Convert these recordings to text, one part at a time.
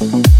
Mm-hmm.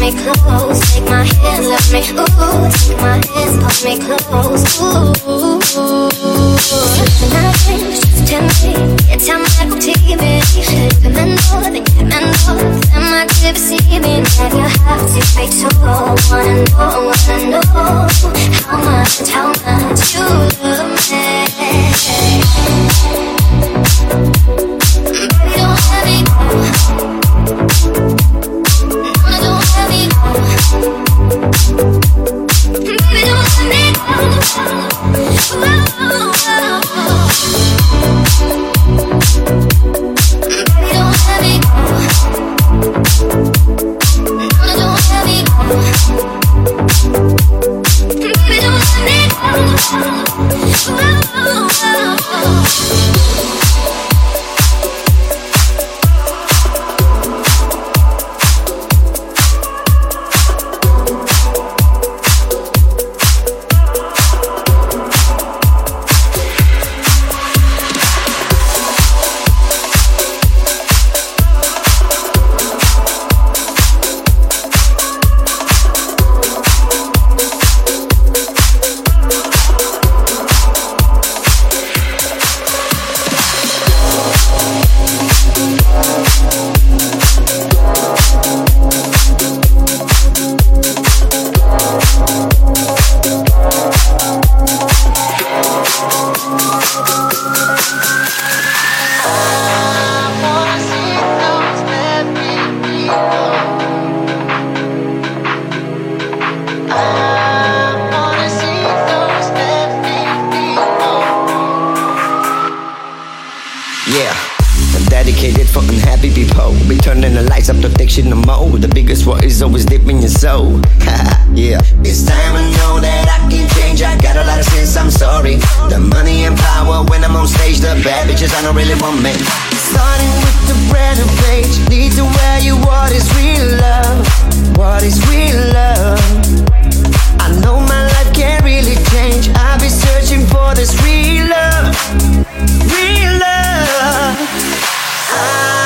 me close. Take my hand, love me, ooh. Take my hands, pull me close, ooh. Just tempting, jetzt haben wir gut TV. Commando, sag mal, du see me. Have your heart, you fake so. Wanna know, wanna know soul. yeah. It's time to know that I can change. I got a lot of sins, I'm sorry. The money and power when I'm on stage. The bad bitches, I don't really want me. Starting with the brand new page. Need to wear you what is real love. What is real love? I know my life can't really change. I've been searching for this real love. Real love. I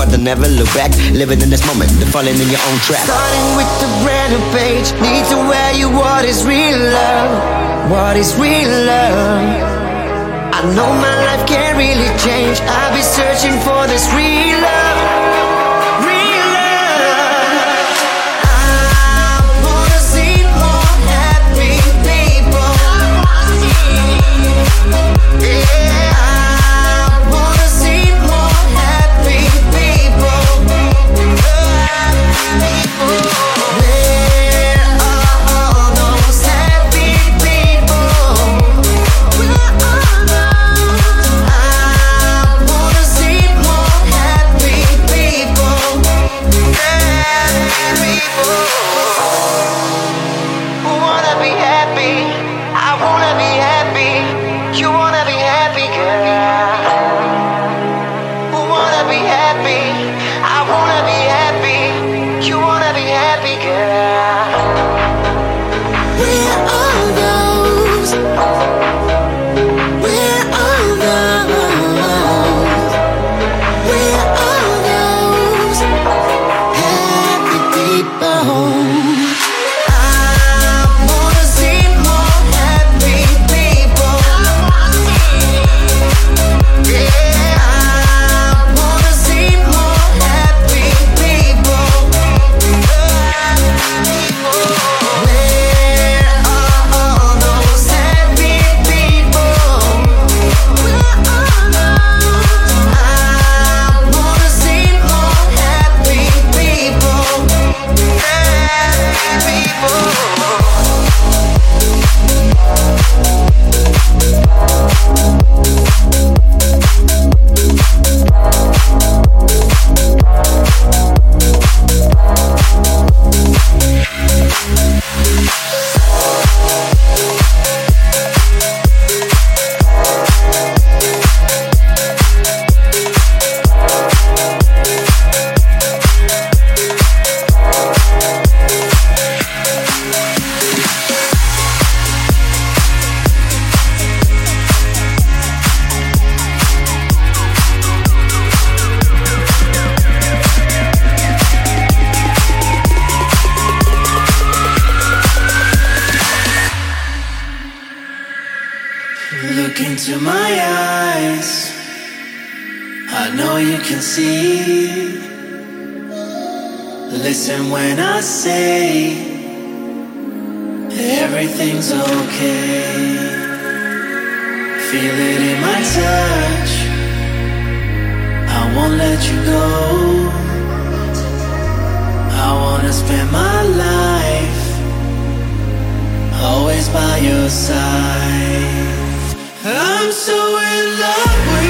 forward and never look back. Living in this moment, the falling in your own trap. Starting with the brand new page. Need to wear you what is real love. What is real love? I know my life can't really change. I'll be searching for this real love. I know you can see. Listen when I say everything's okay. Feel it in my touch. I won't let you go. I wanna spend my life always by your side. I'm so in love with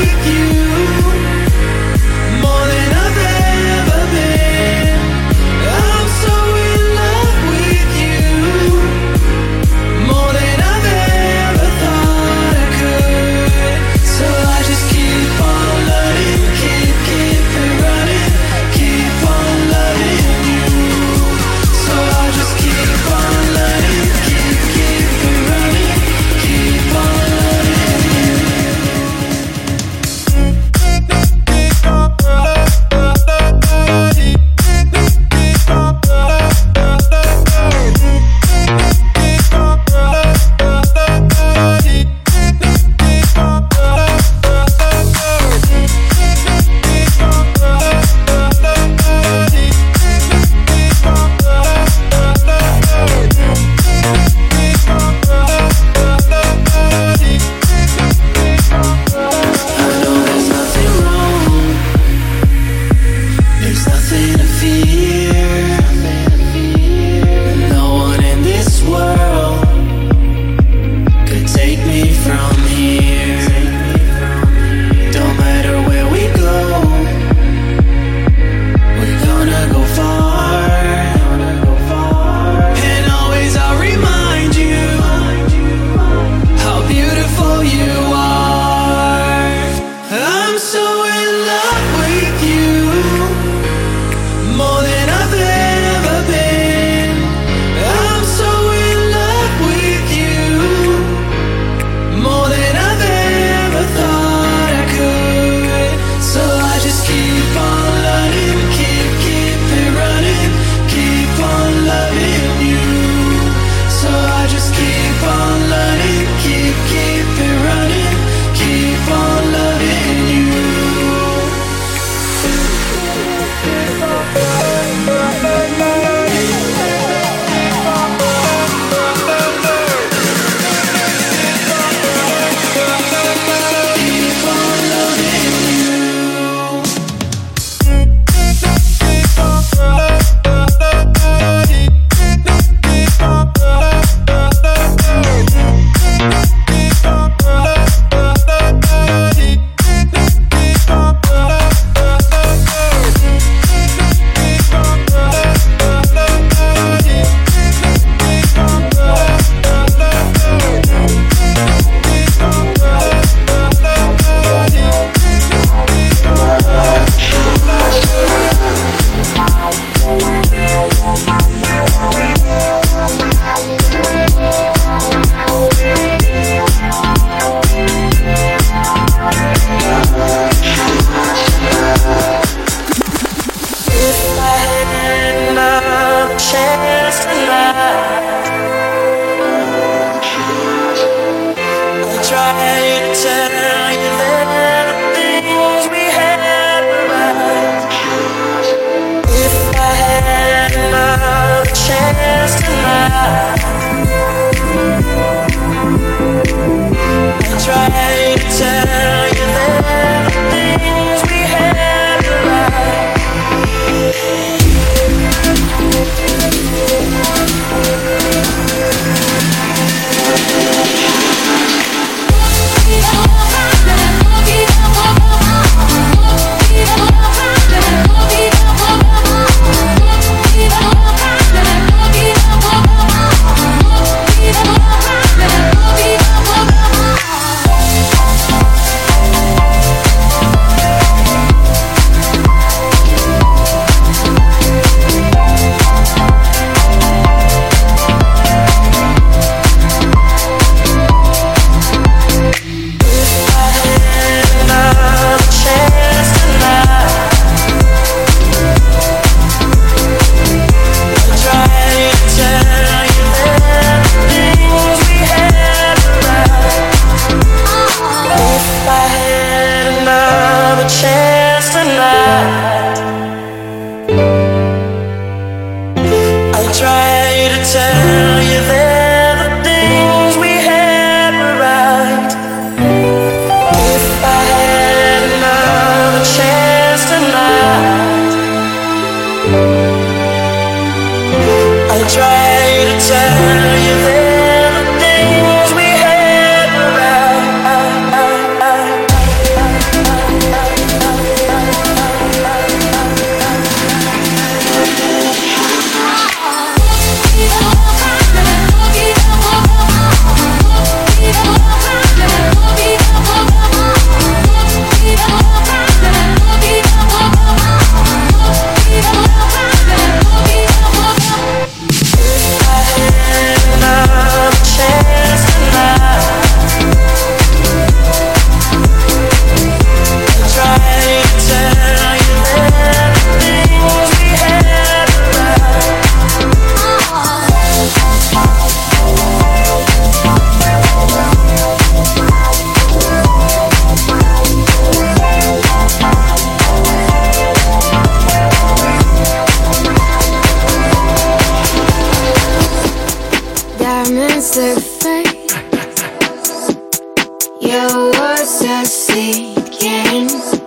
Your words are sinking.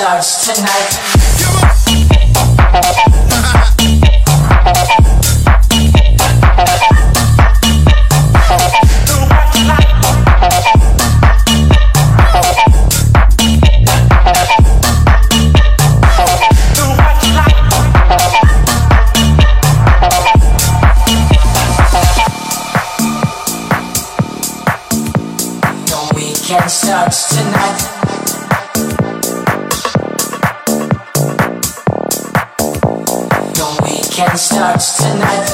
Starts tonight. touched tonight.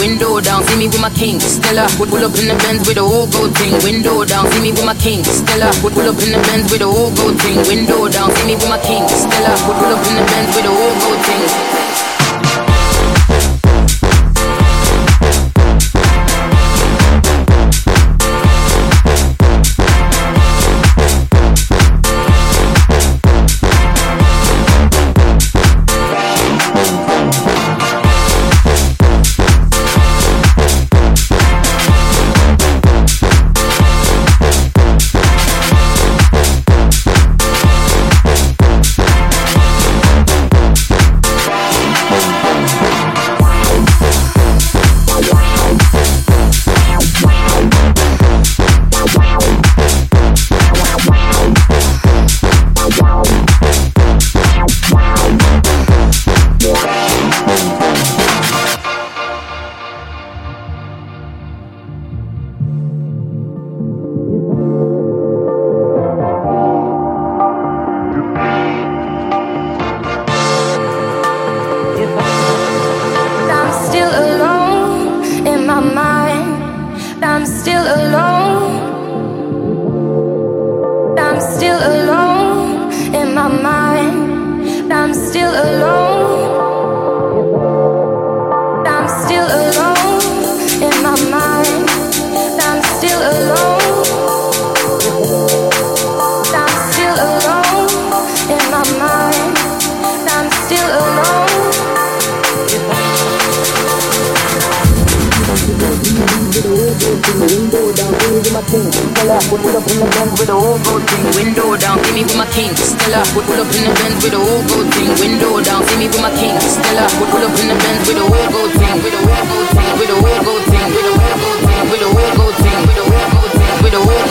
window down, see me with my king, Stella. Would pull up in the Benz with a whole gold thing, window down, see me with my king, Stella. Would pull up in the Benz with a whole gold thing, window down, see me with my king, Stella. Would pull up in the Benz with a whole gold thing. With the whole good thing. Window down, give me with my king. Stella, put it up in the Benz with the whole good thing. Window down, give me with my king. Stella, put it up in the Benz with the whole good thing. With the whole good thing. With the whole good thing. With the whole good thing. With the whole good thing. With the whole good thing. With the whole good thing.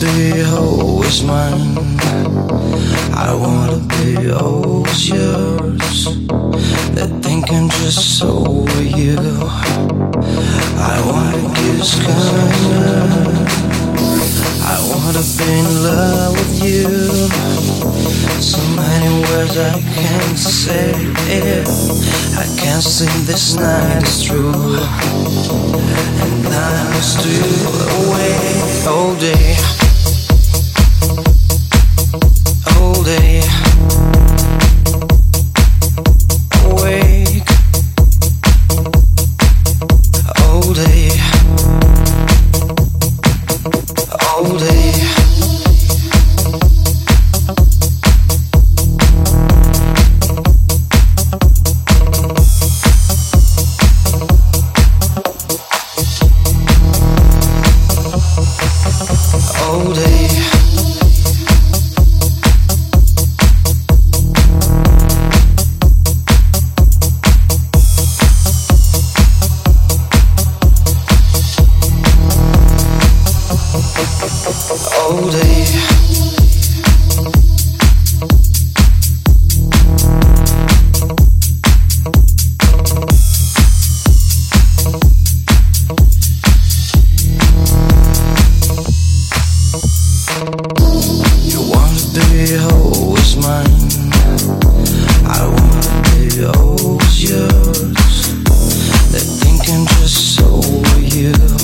be always mine. I wanna be always yours. They think I'm just over you. I wanna kiss kinda. I wanna be in love with you. So many words I can't say. I can't sing this night is true. And I'm still awake all day. always mine. I want always yours. That thing can just so you.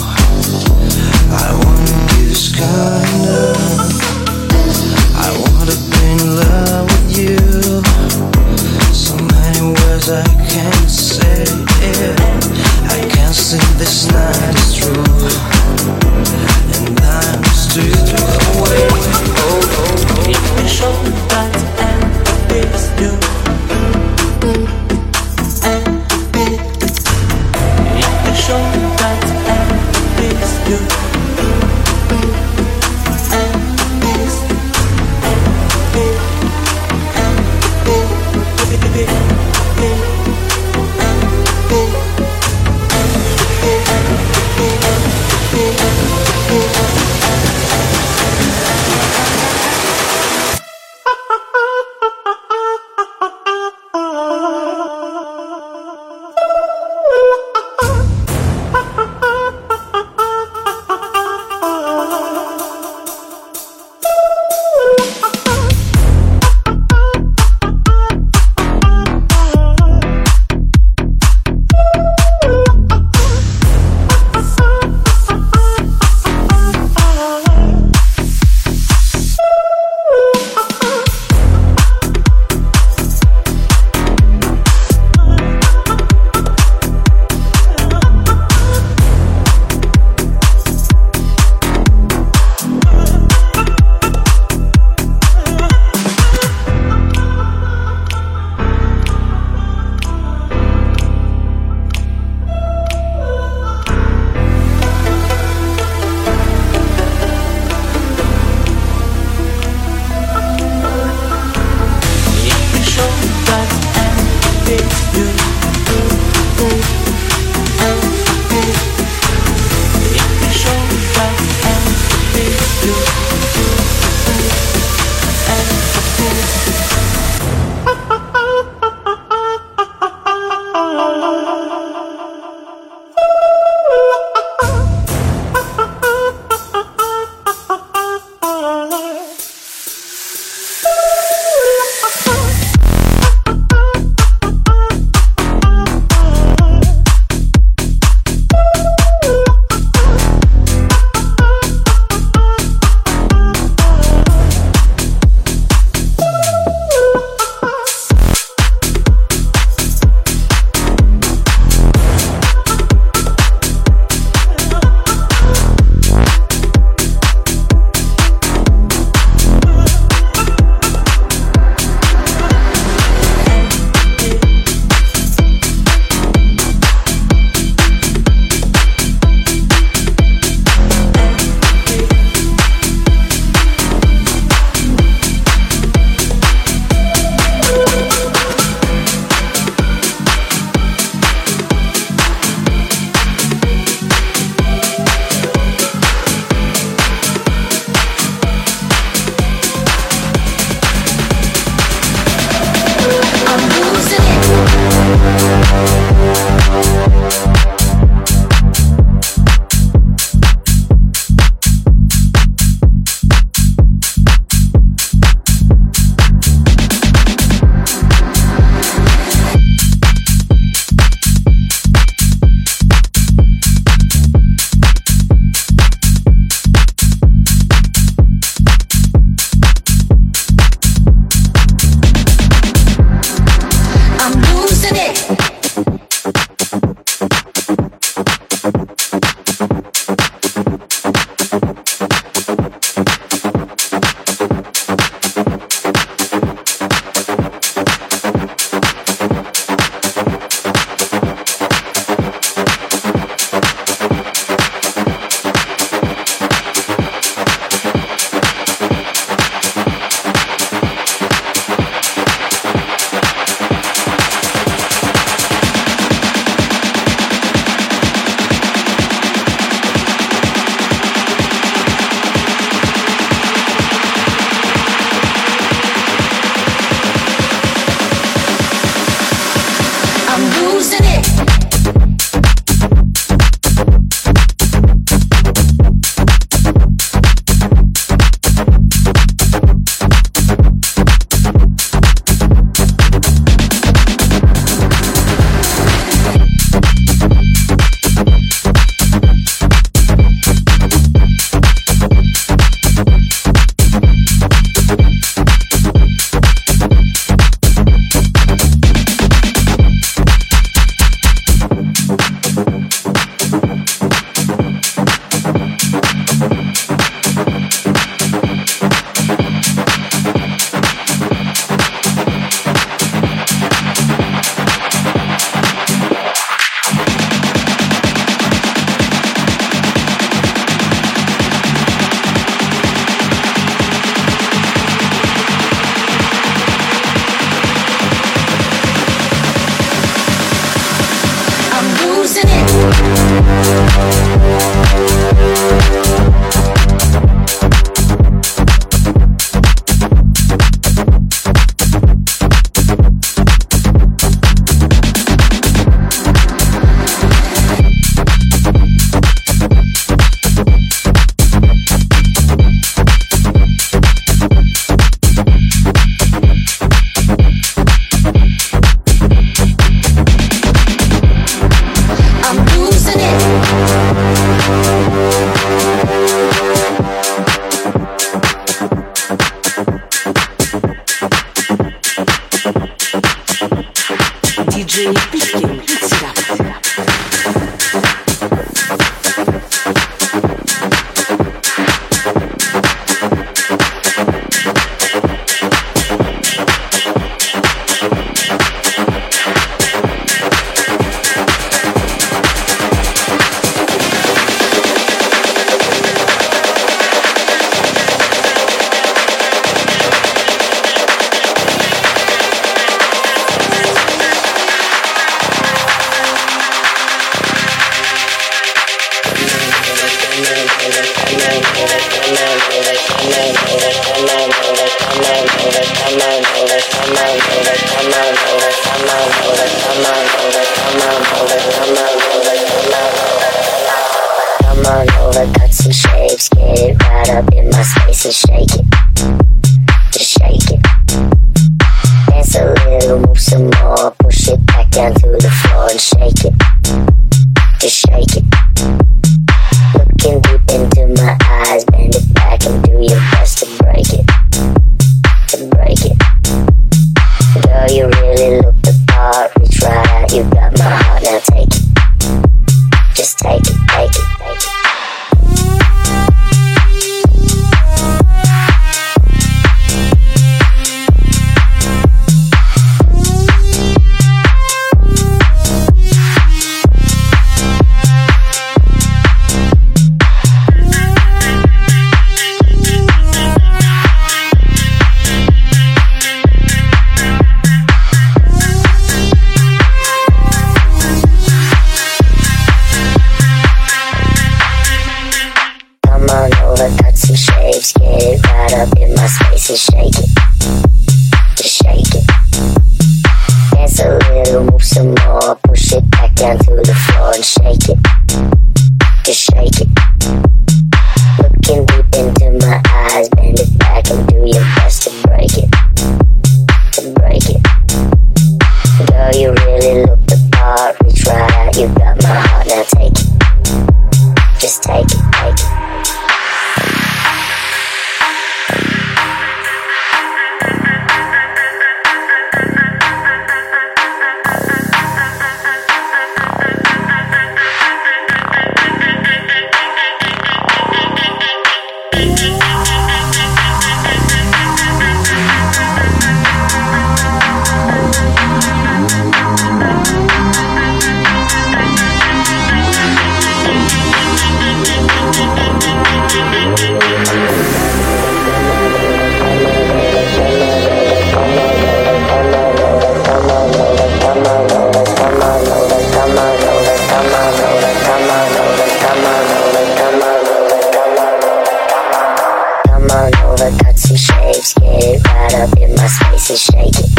Down to the floor and shake it.